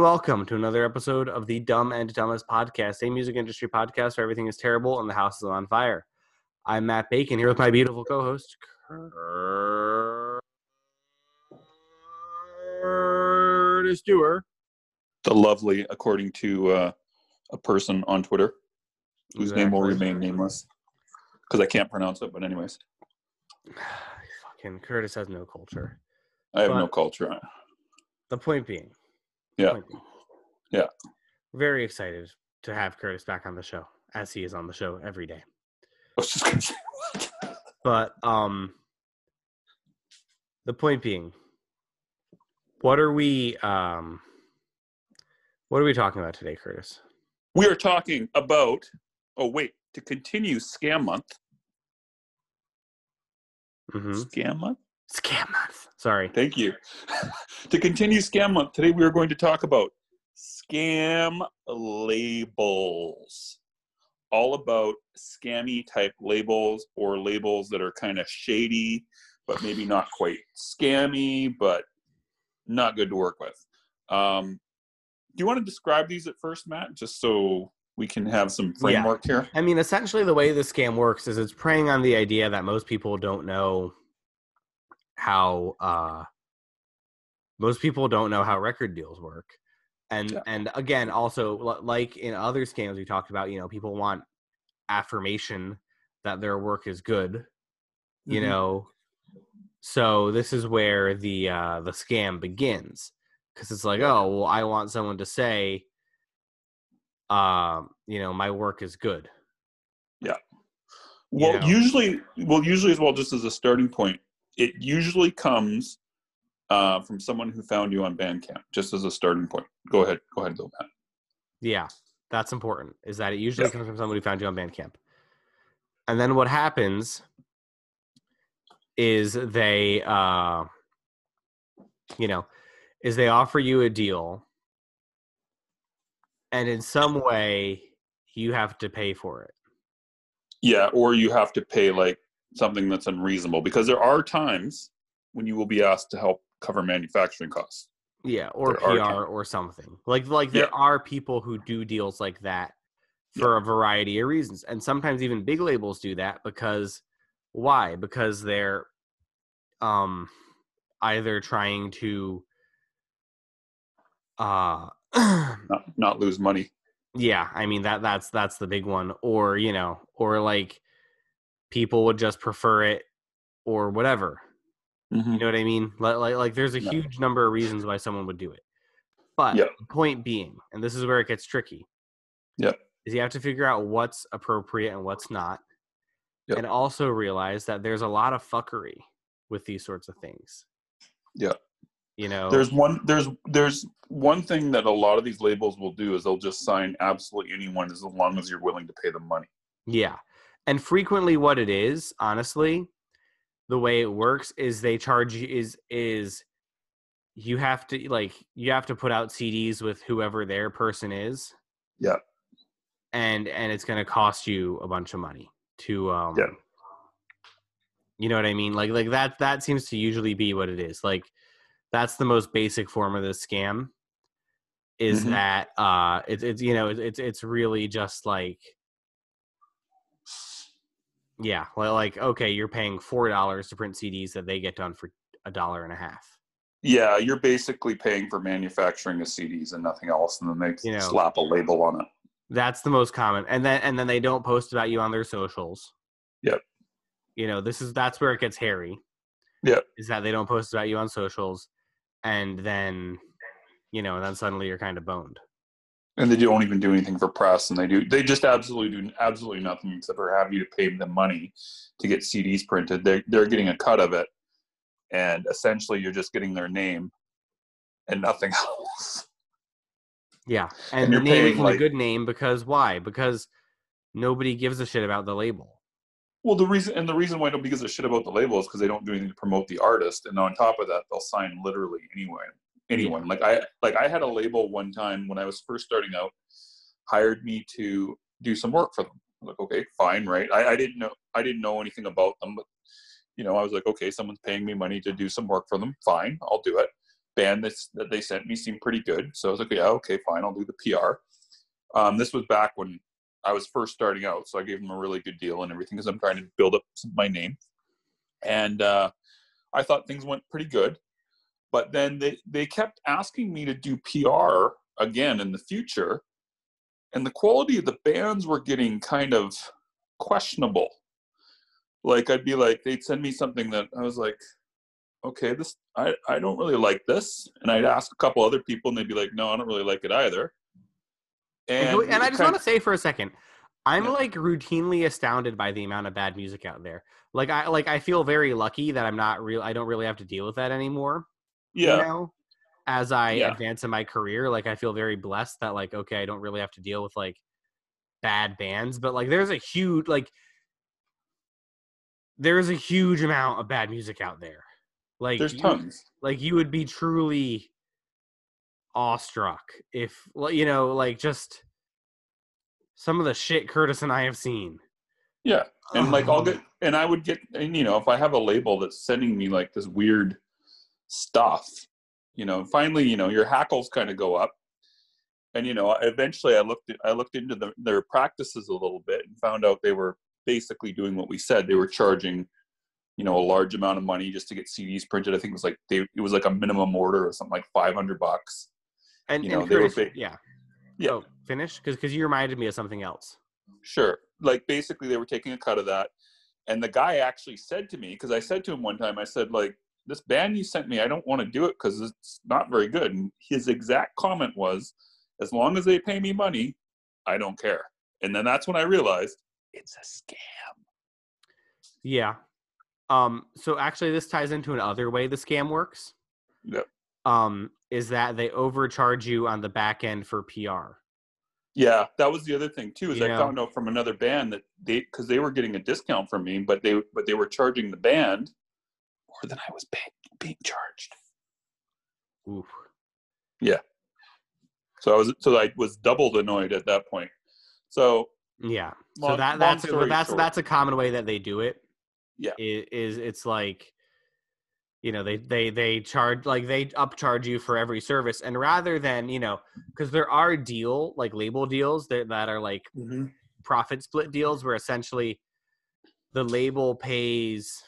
and welcome to another episode of the Dumb and Dumbest Podcast, a music industry podcast where everything is terrible and the house is on fire. I'm Matt Bacon here with my beautiful co-host Curtis Stewart. the lovely, according to uh, a person on Twitter, whose name will remain nameless because I can't pronounce it. But anyways, Fucking Curtis has no culture. I have no culture. The point being, Yeah. Yeah. very excited to have Curtis back on the show, as he is on the show every day. I was just gonna say, But um the point being what are we um what are we talking about today, Curtis? we are talking about. Oh wait, to continue scam month. Mm-hmm. Scam month. Scam month. Sorry. Thank you. to continue scam month today, we are going to talk about scam labels. All about scammy type labels or labels that are kind of shady, but maybe not quite scammy, but not good to work with. Um, do you want to describe these at first, Matt, just so we can have some framework here? I mean, essentially the way the scam works is it's preying on the idea that most people don't know how uh most people don't know how record deals work. And Yeah. and again, also like in other scams we talked about, you know, people want affirmation that their work is good, you Mhm. know. So this is where the uh the scam begins cuz it's like, "Oh, well I want someone to say um, you know, my work is good." Yeah. Well, know. usually, well, usually as well, just as a starting point, it usually comes uh, from someone who found you on Bandcamp, just as a starting point. Go ahead, go ahead, though, Matt. Yeah, that's important. Is that it usually Yeah. comes from somebody who found you on Bandcamp, and then what happens is they, uh, you know, is they offer you a deal, and in some way you have to pay for it. Yeah, or you have to pay like something that's unreasonable because there are times when you will be asked to help cover manufacturing costs. Yeah, or There PR or something. Like like there Yeah. are people who do deals like that for a variety of reasons. And sometimes even big labels do that because why? Because they're um either trying to uh Not not lose money. yeah, I mean that that's that's the big one or you know, or like people would just prefer it or whatever. Mhm. You know what I mean? Like, like, like there's a Yeah. huge number of reasons why someone would do it. But Yeah. point being, and this is where it gets tricky. Yeah. Is you have to figure out what's appropriate and what's not. Yeah. And also realize that there's a lot of fuckery with these sorts of things. Yeah. You know, There's one there's there's one thing that a lot of these labels will do is they'll just sign absolutely anyone as long as you're willing to pay them money. Yeah. And frequently what it is, honestly, the way it works is they charge you is is you have to like you have to put out CDs with whoever their person is. Yeah. And and it's going to cost you a bunch of money to um Yeah. You know what I mean? Like like that that seems to usually be what it is. Like that's the most basic form of this scam is Mhm. that uh it's it's you know it's it's really just like yeah, well, like okay, you're paying four dollars to print CDs that they get done for a dollar and a half. Yeah, you're basically paying for manufacturing the CDs and nothing else, and then they You know. slap a label on it. That's the most common, and then and then they don't post about you on their socials. Yep. You know, this is that's where it gets hairy. Yep. Is that they don't post about you on socials, and then you know, and then suddenly you're kind of boned. And they don't even do anything for press and they do they just absolutely do absolutely nothing except for have you to pay them money to get cds printed they're, they're getting a cut of it and essentially you're just getting their name and nothing else Yeah, and, And the name isn't like- a good name because why? Because nobody gives a shit about the label. Well, the reason and the reason why nobody gives a shit about the label is because they don't do anything to promote the artist, and on top of that, they'll sign literally anyone. Anyone like I like I had a label one time when I was first starting out, hired me to do some work for them. I'm like, okay, fine, right? I, I didn't know I didn't know anything about them, but you know, I was like, okay, someone's paying me money to do some work for them. Fine, I'll do it. Band that's, that they sent me seemed pretty good, so I was like, yeah, okay, fine, I'll do the PR. Um, this was back when I was first starting out, so I gave them a really good deal and everything because I'm trying to build up my name. And uh, I thought things went pretty good, but then they they kept asking me to do PR again in the future, and the quality of the bands were getting kind of questionable. Like I'd be like, they'd send me something that I was like, okay, this I I don't really like this, and I'd ask a couple other people, and they'd be like, no, I don't really like it either. And, And, can we- and I just want to say for a second, I'm Yeah. like routinely astounded by the amount of bad music out there. Like I like I feel very lucky that I'm not real. I don't really have to deal with that anymore. Yeah, You know, as I Yeah. advance in my career, like I feel very blessed that like okay, I don't really have to deal with like bad bands. But like there's a huge like there's a huge amount of bad music out there. Like there's you- tons. like you would be truly awestruck if you know like just some of the shit curtis and i have seen Yeah, and like I'll Um, get, and I would get, and you know, if I have a label that's sending me like this weird stuff, you know, finally, you know, your hackles kind of go up, and you know, eventually, I looked, at, I looked into the, their practices a little bit and found out they were basically doing what we said. They were charging, you know, a large amount of money just to get CDs printed. I think it was like they, it was like a minimum order or something like five hundred bucks. and, you know, and they were big- yeah Yeah. oh, finish because because you reminded me of something else Sure. Like basically they were taking a cut of that. And the guy actually said to me, because I said to him one time, I said, like, this band you sent me, I don't want to do it because it's not very good. And his exact comment was, as long as they pay me money, I don't care. And then that's when I realized it's a scam. yeah um so actually this ties into another way the scam works Yep. um is that they overcharge you on the back end for pr Yeah, that was the other thing too. Is You I know. found out from another band that they because they were getting a discount from me, but they but they were charging the band more than I was paying, being charged. Oof. Yeah. So I was so I was doubled annoyed at that point. So yeah so Long- that that's story that's short. that's a common way that they do it Yeah. i- is it's like you know they they they charge like they upcharge you for every service and rather than you know because there are deal like label deals that, that are like mm-hmm. profit split deals where essentially the label pays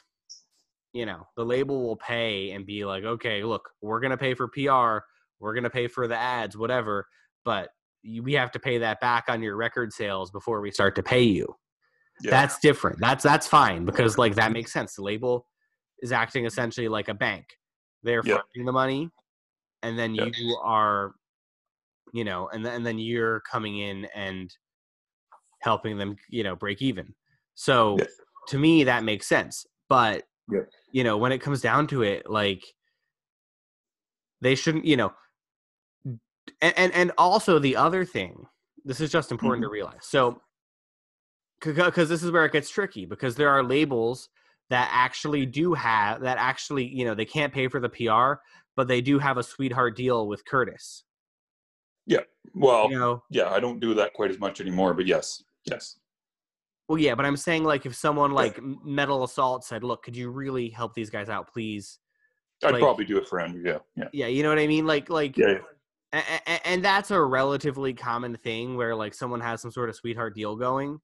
you know the label will pay and be like okay look we're going to pay for pr we're going to pay for the ads whatever but you, we have to pay that back on your record sales before we start to pay you. Yeah, that's different. That's that's fine because like that makes sense. The label is acting essentially like a bank. They're Yeah. funding the money and then Yeah. you are you know and then, and then you're coming in and helping them you know break even. So to me that makes sense but Yeah. You know when it comes down to it like they shouldn't you know and and, and also the other thing this is just important to mm-hmm. realize so because this is where it gets tricky because there are labels that actually do have that actually you know they can't pay for the pr but they do have a sweetheart deal with curtis. Yeah. well, you know? yeah, I don't do that quite as much anymore, but yes, yes, well yeah but i'm saying like if someone like metal assault said look could you really help these guys out please I'd Like- probably do it for Andrew. Yeah, yeah, yeah you know what i mean like like yeah, yeah. a- a- and that's a relatively common thing where like someone has some sort of sweetheart deal going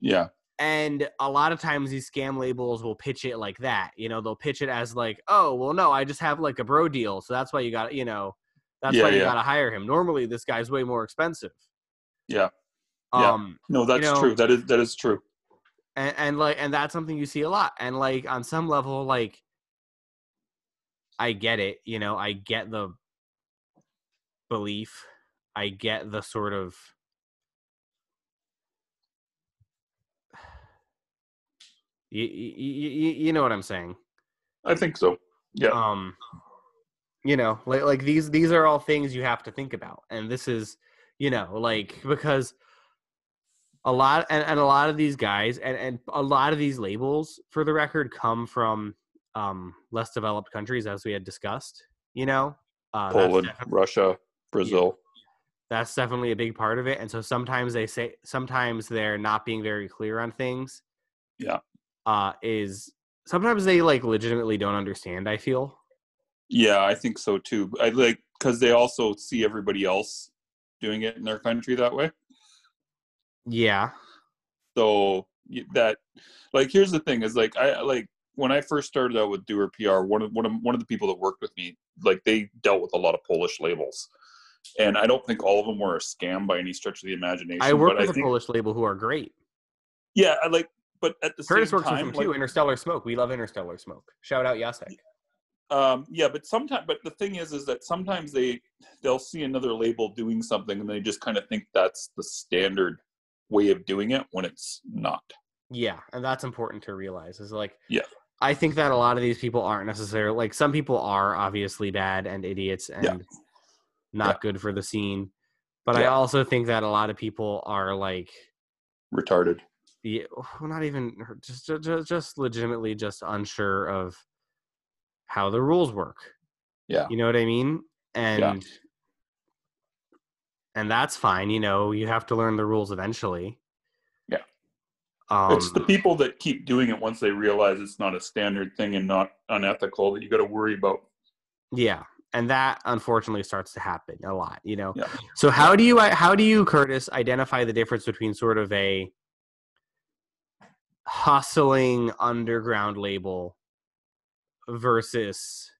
yeah. and a lot of times these scam labels will pitch it like that you know they'll pitch it as like oh well no i just have like a bro deal so that's why you got you know that's Yeah, why you got to hire him normally this guy's way more expensive Yeah. Yeah. um No, that's know- true. That is that is true. and, and like and that's something you see a lot and like on some level like i get it you know i get the belief i get the sort of you, you, you know what i'm saying I think so. Yeah, um you know like like these these are all things you have to think about and this is you know, like because a lot and, and a lot of these guys and, and a lot of these labels, for the record, come from um less developed countries as we had discussed, you know. Uh, Poland, Russia, Brazil. that's definitely a big part of it. And so sometimes they say sometimes they're not being very clear on things. Yeah. Uh is sometimes they like legitimately don't understand, I feel. Yeah, I think so too. I like because they also see everybody else doing it in their country that way. Yeah. So that, like, here's the thing: is like I like when I first started out with Doer PR, one of one of one of the people that worked with me, like they dealt with a lot of Polish labels, and I don't think all of them were a scam by any stretch of the imagination. I work with a think, Polish label who are great. Yeah, I like, but at the Curtis same works with time, them like, too. Interstellar Smoke. We love Interstellar Smoke. Shout out Yasek. um yeah but sometimes but the thing is is that sometimes they they'll see another label doing something and they just kind of think that's the standard way of doing it when it's not Yeah, and that's important to realize. Is like, Yeah. I think that a lot of these people aren't necessarily like some people are obviously bad and idiots and Yeah. not Yeah. good for the scene, but I also think that a lot of people are like, retarded yeah, well, not even just just just legitimately just unsure of how the rules work. Yeah. you know what I mean, and and that's fine. You know, you have to learn the rules eventually. Yeah. Um, it's the people that keep doing it once they realize it's not a standard thing and not unethical that you got to worry about Yeah, and that unfortunately starts to happen a lot. You know. Yeah. So how do you how do you Curtis identify the difference between sort of a hustling underground label versus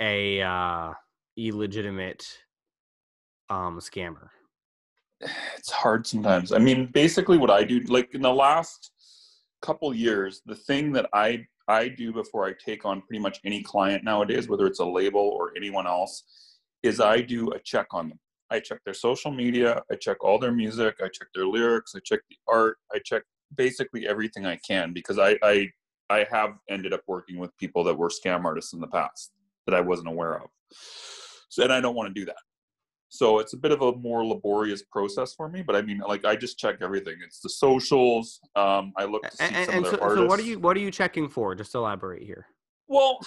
a uh, illegitimate um, scammer? it's hard sometimes. I mean, basically, what I do, like in the last couple years, the thing that I I do before I take on pretty much any client nowadays, whether it's a label or anyone else, is I do a check on them. I check their social media, I check all their music, I check their lyrics, I check the art, I check basically everything I can because I I I have ended up working with people that were scam artists in the past that I wasn't aware of. So, and I don't want to do that. So it's a bit of a more laborious process for me, but I mean, like I just check everything. It's the socials. Um, I look to see And, some and of so, artists. so what are you what are you checking for? Just elaborate here. Well,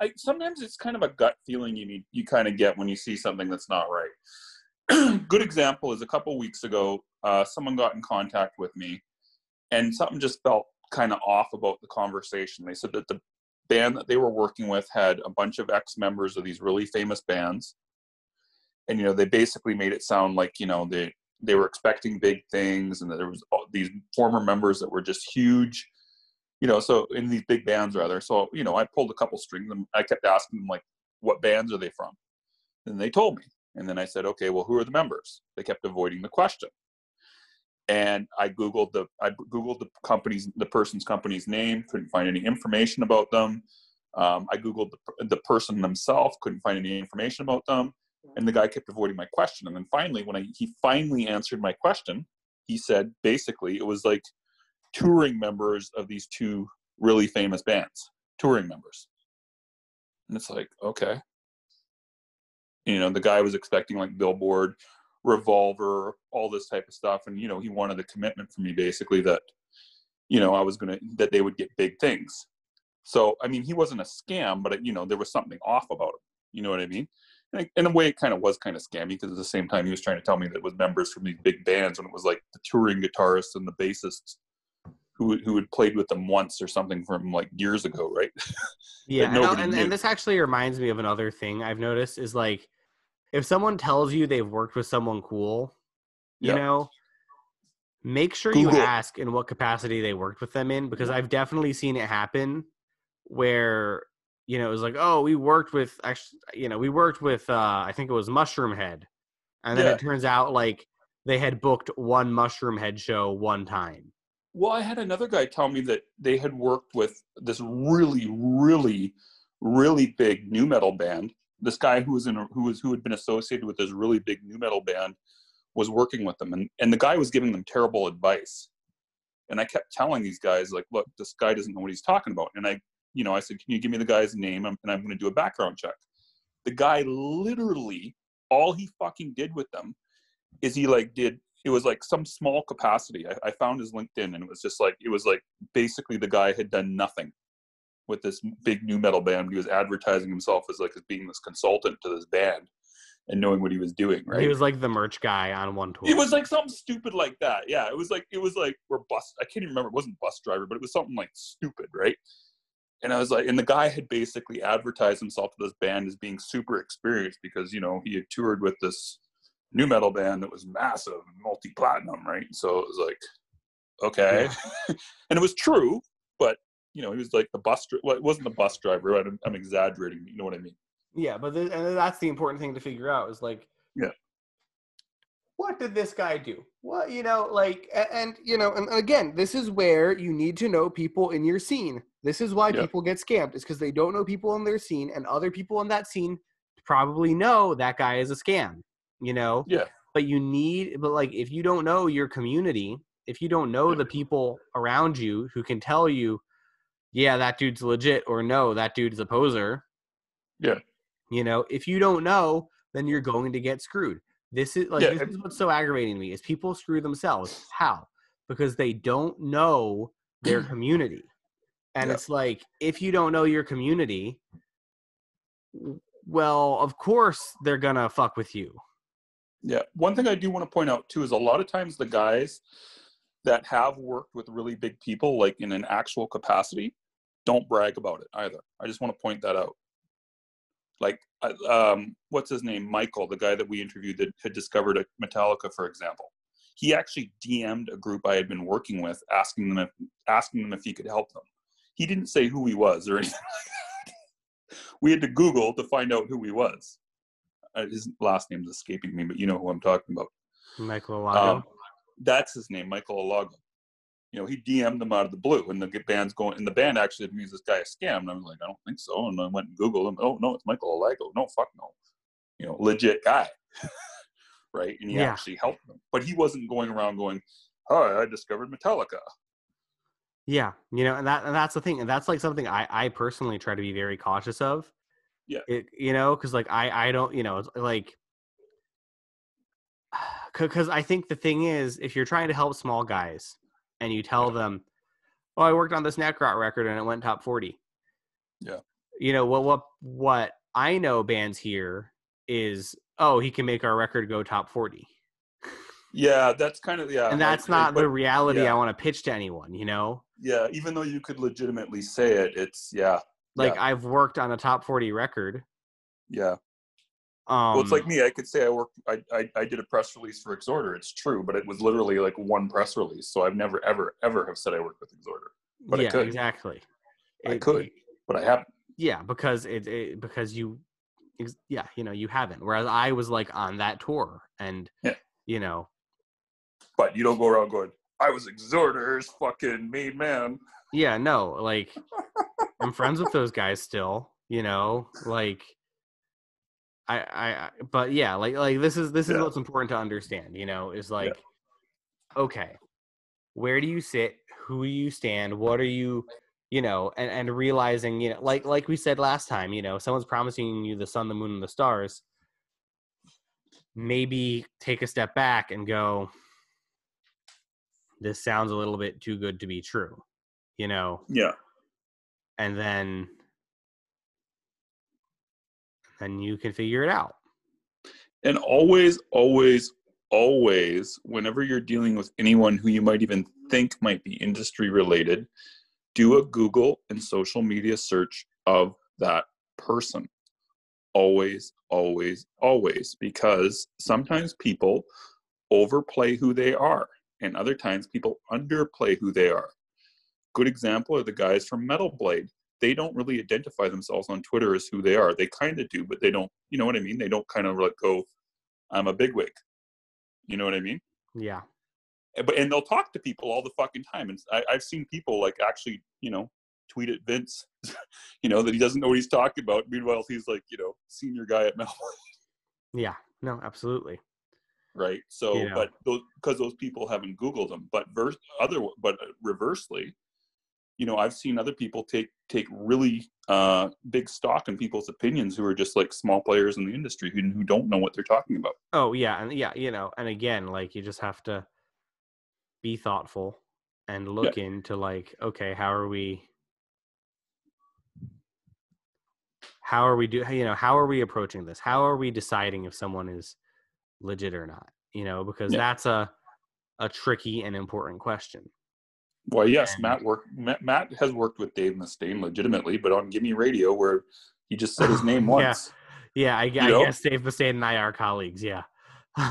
I sometimes it's kind of a gut feeling you need you kind of get when you see something that's not right. Good example is a couple weeks ago, uh, someone got in contact with me, and something just felt kind of off about the conversation. They said that the band that they were working with had a bunch of ex members of these really famous bands, and you know they basically made it sound like you know they they were expecting big things, and that there was these former members that were just huge you know, so in these big bands rather. So, you know, I pulled a couple strings and I kept asking them like, what bands are they from? And they told me. And then I said, okay, well, who are the members? They kept avoiding the question. And I Googled the I Googled the company's the person's company's name, couldn't find any information about them. Um, I Googled the, the person themselves, couldn't find any information about them. And the guy kept avoiding my question. And then finally, when I, he finally answered my question, he said basically it was like touring members of these two really famous bands, touring members. And it's like, okay. You know, the guy was expecting like Billboard, Revolver, all this type of stuff. And, you know, he wanted a commitment from me basically that, you know, I was going to, that they would get big things. So, I mean, he wasn't a scam, but, you know, there was something off about him. You know what I mean? And in a way, it kind of was kind of scammy because at the same time, he was trying to tell me that it was members from these big bands when it was like the touring guitarist and the bassist who who had played with them once or something from like years ago, right? Yeah, and, and, and this actually reminds me of another thing I've noticed is like if someone tells you they've worked with someone cool, you Yeah. know, make sure you Google it. ask in what capacity they worked with them in because I've definitely seen it happen where you know it was like, oh, we worked with actually, you know, we worked with uh I think it was Mushroomhead, and then Yeah. it turns out like they had booked one Mushroomhead show one time. Well, I had another guy tell me that they had worked with this really, really, really big nu metal band. This guy who was in who was who had been associated with this really big nu metal band was working with them, and and the guy was giving them terrible advice. And I kept telling these guys like, look, this guy doesn't know what he's talking about. And I, you know, I said, can you give me the guy's name? And I'm going to do a background check. The guy literally, all he fucking did with them is he like did it was like some small capacity. I, I found his LinkedIn and it was just like it was like basically the guy had done nothing with this big nu metal band. He was advertising himself as like as being this consultant to this band and knowing what he was doing. Right. He was like the merch guy on one tour. It was like something stupid like that. Yeah, it was like it was like we're bus. I can't even remember. It wasn't bus driver, but it was something like stupid, right? And I was like, and the guy had basically advertised himself to this band as being super experienced because you know he had toured with this nu metal band that was massive, multi platinum, right? So it was like, okay, and it was true, but you know he was like the bus. Dri- well, it wasn't the bus driver. I'm, I'm exaggerating. You know what I mean? Yeah, but th- and that's the important thing to figure out is like, Yeah. What did this guy do? What you know, like, and, you know, and again, this is where you need to know people in your scene. This is why Yeah. people get scammed, is because they don't know people in their scene, and other people in that scene probably know that guy is a scam. You know, Yeah. but you need, but like, if you don't know your community, if you don't know the people around you who can tell you, yeah, that dude's legit, or no, that dude's a poser. Yeah. You know, if you don't know, then you're going to get screwed. This is like Yeah, this is what's so aggravating to me is people screw themselves. How? Because they don't know their community. And Yeah. it's like if you don't know your community, well, of course they're gonna fuck with you. Yeah. One thing I do want to point out too is a lot of times the guys that have worked with really big people, like in an actual capacity, don't brag about it either. I just want to point that out. Like, um, what's his name? Michael, the guy that we interviewed that had discovered a Metallica, for example. He actually DM'd a group I had been working with, asking them if asking them if he could help them. He didn't say who he was or anything. We had to Google to find out who he was. Uh, his last name's escaping me, but you know who I'm talking about. Michael Alago. Um, that's his name, Michael Alago. You know, he DM'd them out of the blue, and the band's going, and the band actually views this guy a scam. And I was like, I don't think so. And I went and Googled him. Oh no, it's Michael Alago. No, fuck no. You know, legit guy, right? And he Yeah. actually helped them, but he wasn't going around going, "Hi, I discovered Metallica." Yeah, you know, and that and that's the thing, and that's like something I I personally try to be very cautious of. Yeah. It, you know, because like I I don't you know like because I think the thing is if you're trying to help small guys and you tell them, oh, I worked on this Necrot record and it went top forty. Yeah. You know what what what I know bands here is oh he can make our record go top forty Yeah, that's kind of yeah. and that's I- not but- the reality yeah. I want to pitch to anyone. You know. Yeah, even though you could legitimately say it, it's yeah, Like Yeah. I've worked on a top forty record. yeah. Um, well, it's like me. I could say I worked. I, I I did a press release for Exhorder. It's true, but it was literally like one press release. So I've never ever ever have said I worked with Exhorder. but I could. exactly. I It- could, but I haven't. yeah, because it, it because you, ex- yeah, you know, you haven't. Whereas I was like on that tour, and Yeah. you know, But you don't go around going, "I was Exhorder's fucking main man." yeah, no, like I'm friends with those guys still. You know, like I, I, but yeah, like like this is this is Yeah. what's important to understand. You know, is like, okay, where do you sit? Who you stand? What are you? you know, and, and realizing, you know, like like we said last time, you know, someone's promising you the sun, the moon, and the stars. Maybe take a step back and go, this sounds a little bit too good to be true, you know, Yeah, and then then you can figure it out. and always, always, always, whenever you're dealing with anyone who you might even think might be industry related, do a Google and social media search of that person. Always, always, always, because sometimes people overplay who they are, and other times people underplay who they are. Good example are the guys from Metal Blade. They don't really identify themselves on Twitter as who they are. They kind of do, but they don't. You know what I mean? They don't kind of like go, "I'm a bigwig." You know what I mean? Yeah. Eh, but and they'll talk to people all the fucking time and I, i've seen people like actually you know tweet at vince you know that he doesn't know what he's talking about meanwhile he's like you know senior guy at Melbourne, Yeah. No, absolutely. right so Yeah. but those because those people haven't googled them but verse other but uh, reversely you know I've seen other people take take really uh, big stock in people's opinions who are just like small players in the industry who, who don't know what they're talking about. Oh yeah, and yeah, you know, and again, like you just have to be thoughtful and look into like, okay, how are we how are we do you know, how are we approaching this? How are we deciding if someone is legit or not? You know, because Yeah. that's a a tricky and important question. Well, yes, And- Matt work Matt, Matt has worked with Dave Mustaine legitimately, but on Gimme Radio where he just said his name once. Yeah, I, I guess Dave Mustaine and I are colleagues. Yeah,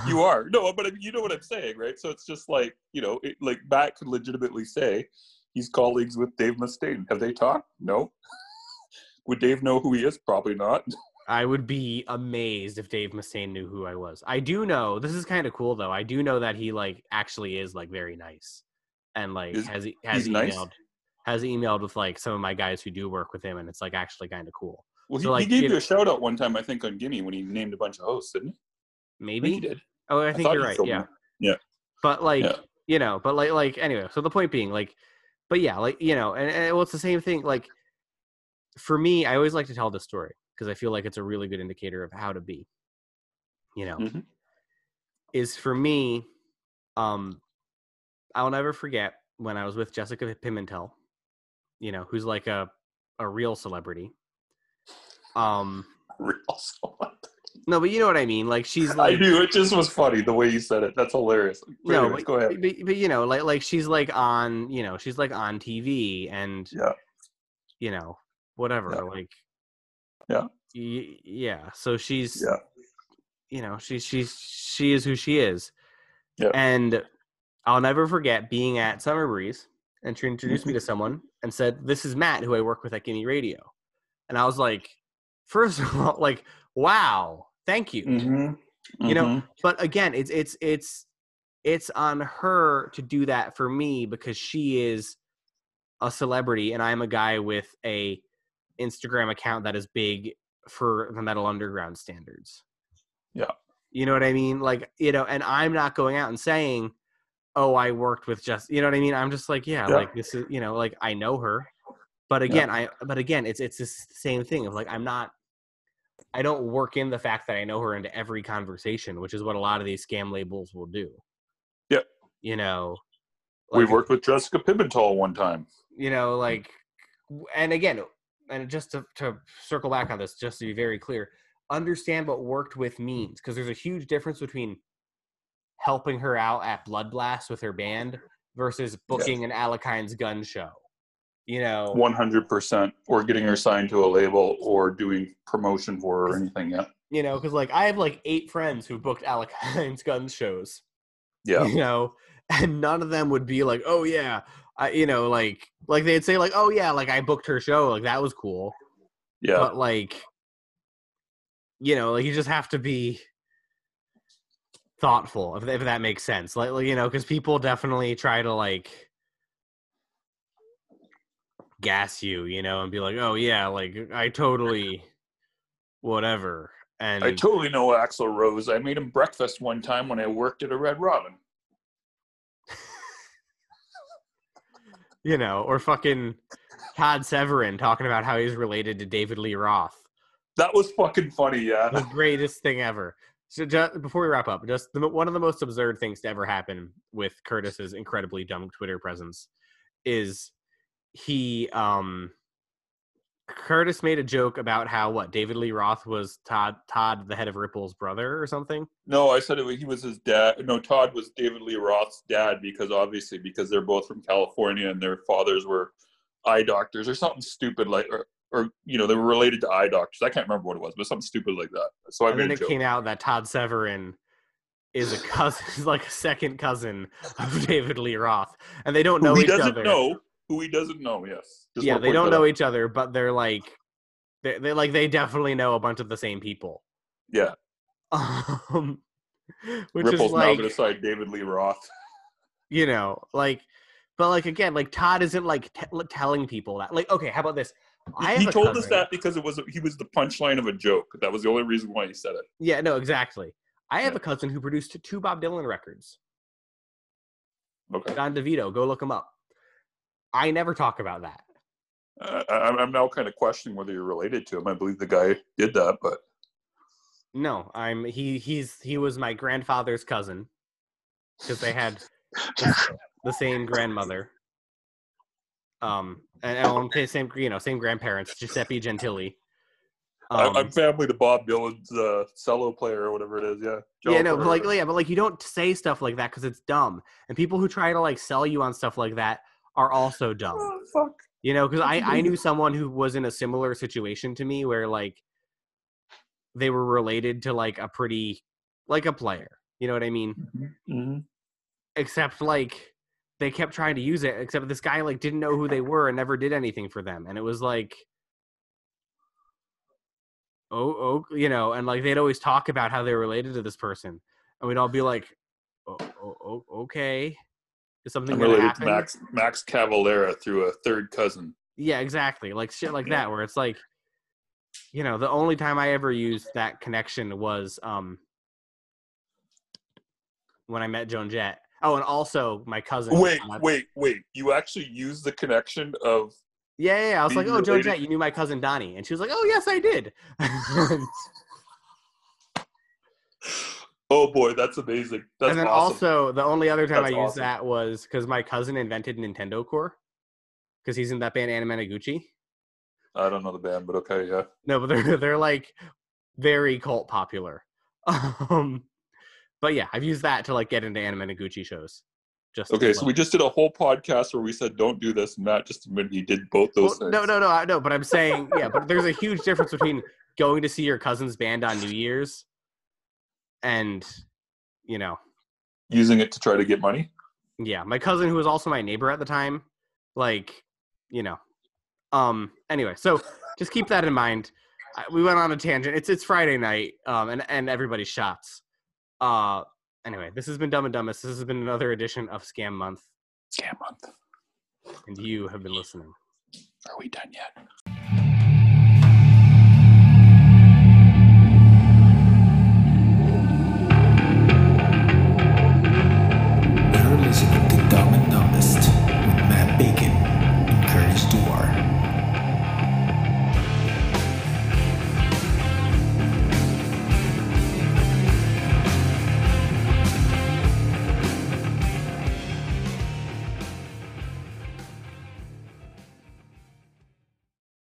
You are no, but I mean, you know what I'm saying, right? So it's just like you know, it, like Matt could legitimately say he's colleagues with Dave Mustaine. Have they talked? No. Would Dave know who he is? Probably not. I would be amazed if Dave Mustaine knew who I was. I do know this is kind of cool though. I do know that he like actually is like very nice, and like has he has emailed nice? has emailed with like some of my guys who do work with him, and it's like actually kind of cool. Well, he, like, he gave you know- a shout out one time, I think, on Gimme when he named a bunch of hosts, didn't he? I think he did. Oh, I think thought you're right. told me. Yeah. Yeah. But like Yeah. you know, but like like anyway. So the point being, like, but yeah, like you know, and, and well, it's the same thing. Like for me, I always like to tell this story because I feel like it's a really good indicator of how to be. You know, Mhm. is for me, um, I'll never forget when I was with Jessica Pimentel, you know, who's like a a real celebrity. Um, Real solid. no, but you know what I mean. Like she's like I knew it just was funny the way you said it. That's hilarious. But no, anyways, but, go ahead. But, but you know, like like she's like on, you know, she's like on TV and Yeah. you know, whatever, Yeah. like Yeah. y- yeah. So she's Yeah. you know, she's she's she is who she is. Yeah. And I'll never forget being at Summer Breeze and she introduced me to someone and said, "This is Matt, who I work with at Gimme Radio." And I was like, first of all, like, wow, thank you Mhm. You know, Mhm. but again it's it's it's it's on her to do that for me because she is a celebrity and i'm a guy with a instagram account that is big for the metal underground standards Yeah. you know what i mean like you know and i'm not going out and saying oh i worked with just you know what i mean i'm just like yeah, Yeah. like this is you know like i know her but again i but again it's it's this same thing of like i'm not I don't work in the fact that I know her into every conversation, which is what a lot of these scam labels will do. Yep. You know, we like- worked with Jessica Pimentel one time. you know, hmm. like, and again, and just to, to circle back on this, just to be very clear, understand what worked with means, because there's a huge difference between helping her out at Blood Blast with her band versus booking an Alekhine's gun show. You know, One hundred percent, or getting her signed to a label, or doing promotion for her or anything. Yeah, you know, because like I have like eight friends who booked Alekhine's gun shows. yeah, you know and none of them would be like oh yeah I, you know like like they'd say like oh yeah like i booked her show like that was cool yeah. but like you know like you just have to be thoughtful if, if that makes sense like, you know because people definitely try to like gas you you know and be like oh yeah like i totally whatever and I totally know Axl Rose. I made him breakfast one time when I worked at a Red Robin. you know or fucking todd severin talking about how he's related to david lee roth That was fucking funny. Yeah. The greatest thing ever. So just before we wrap up, just the, one of the most absurd things to ever happen with Curtis's incredibly dumb Twitter presence is he um Curtis made a joke about how what David Lee Roth was Todd Todd the head of Ripple's brother or something. no, I said it, he was his dad. No, Todd was David Lee Roth's dad because obviously because they're both from California and their fathers were eye doctors or something stupid like or. Or you know they were related to eye doctors. I can't remember what it was, but something stupid like that. So I and then it joke. came out that Todd Severin is a cousin, is like a second cousin of David Lee Roth, and they don't know each other. who he each doesn't other. know. Who he doesn't know. Yes. Just yeah, they don't know out. each other, but they're like, they they like they definitely know a bunch of the same people. Yeah. Um, which Ripple's is like, side David Lee Roth. you know, like, but like again, like Todd isn't like t- telling people that. Like, okay, how about this? I he told us that because it was he was the punchline of a joke. That was the only reason why he said it. Yeah, no, exactly. I have Yeah. a cousin who produced two Bob Dylan records. Okay. Don DeVito, go look him up. I never talk about that. Uh, I, I'm- I'm now kind of questioning whether you're related to him. I believe the guy did that, but No, I'm he he's he was my grandfather's cousin because they had the, the same grandmother. Um, and, and same you know same grandparents, Giuseppe Gentili. Um, I'm family to Bob Dylan's uh, cello player or whatever it is. Yeah. yeah, no, but like yeah, but like you don't say stuff like that because it's dumb, and people who try to like sell you on stuff like that are also dumb. Oh, fuck. You know, because I I knew someone who was in a similar situation to me where like they were related to like a pretty like a player. You know what I mean? Mhm. except like they kept trying to use it except this guy like didn't know who they were and never did anything for them. And it was like oh oh you know and like they'd always talk about how they're related to this person. And we'd all be like oh, oh, oh okay. Is something I'm related to Max Max Cavalera through a third cousin. yeah exactly. Like shit like that where it's like you know the only time i ever used that connection was um when i met joan jett oh and also my cousin Wait, wait, wait. You actually use the connection of Yeah, yeah, yeah. I was like, "Oh, related- Jett, you knew my cousin Donnie," and she was like, "Oh, yes, I did." Oh boy, that's amazing. That's and then awesome. also, the only other time That's I used awesome. that was because my cousin invented Nintendo Core, because he's in that band Anamanaguchi. I don't know the band, but okay, yeah. No, but they're they're like very cult popular. Um, but yeah, I've used that to like get into Anamanaguchi shows. Just Okay, so we just did a whole podcast where we said don't do this, Matt just admitted he did both Well, those things. no, no, no, I- no. But I'm saying, yeah, but there's a huge difference between going to see your cousin's band on New Year's and, you know, Using it to try to get money. yeah, my cousin who was also my neighbor at the time, like, you know, um. Anyway, so just keep that in mind. We went on a tangent. It's it's Friday night, um, and and everybody's shots. Uh, anyway, this has been Dumb and Dumbest. This has been another edition of Scam Month, Scam month. and you have been listening. Are we done yet?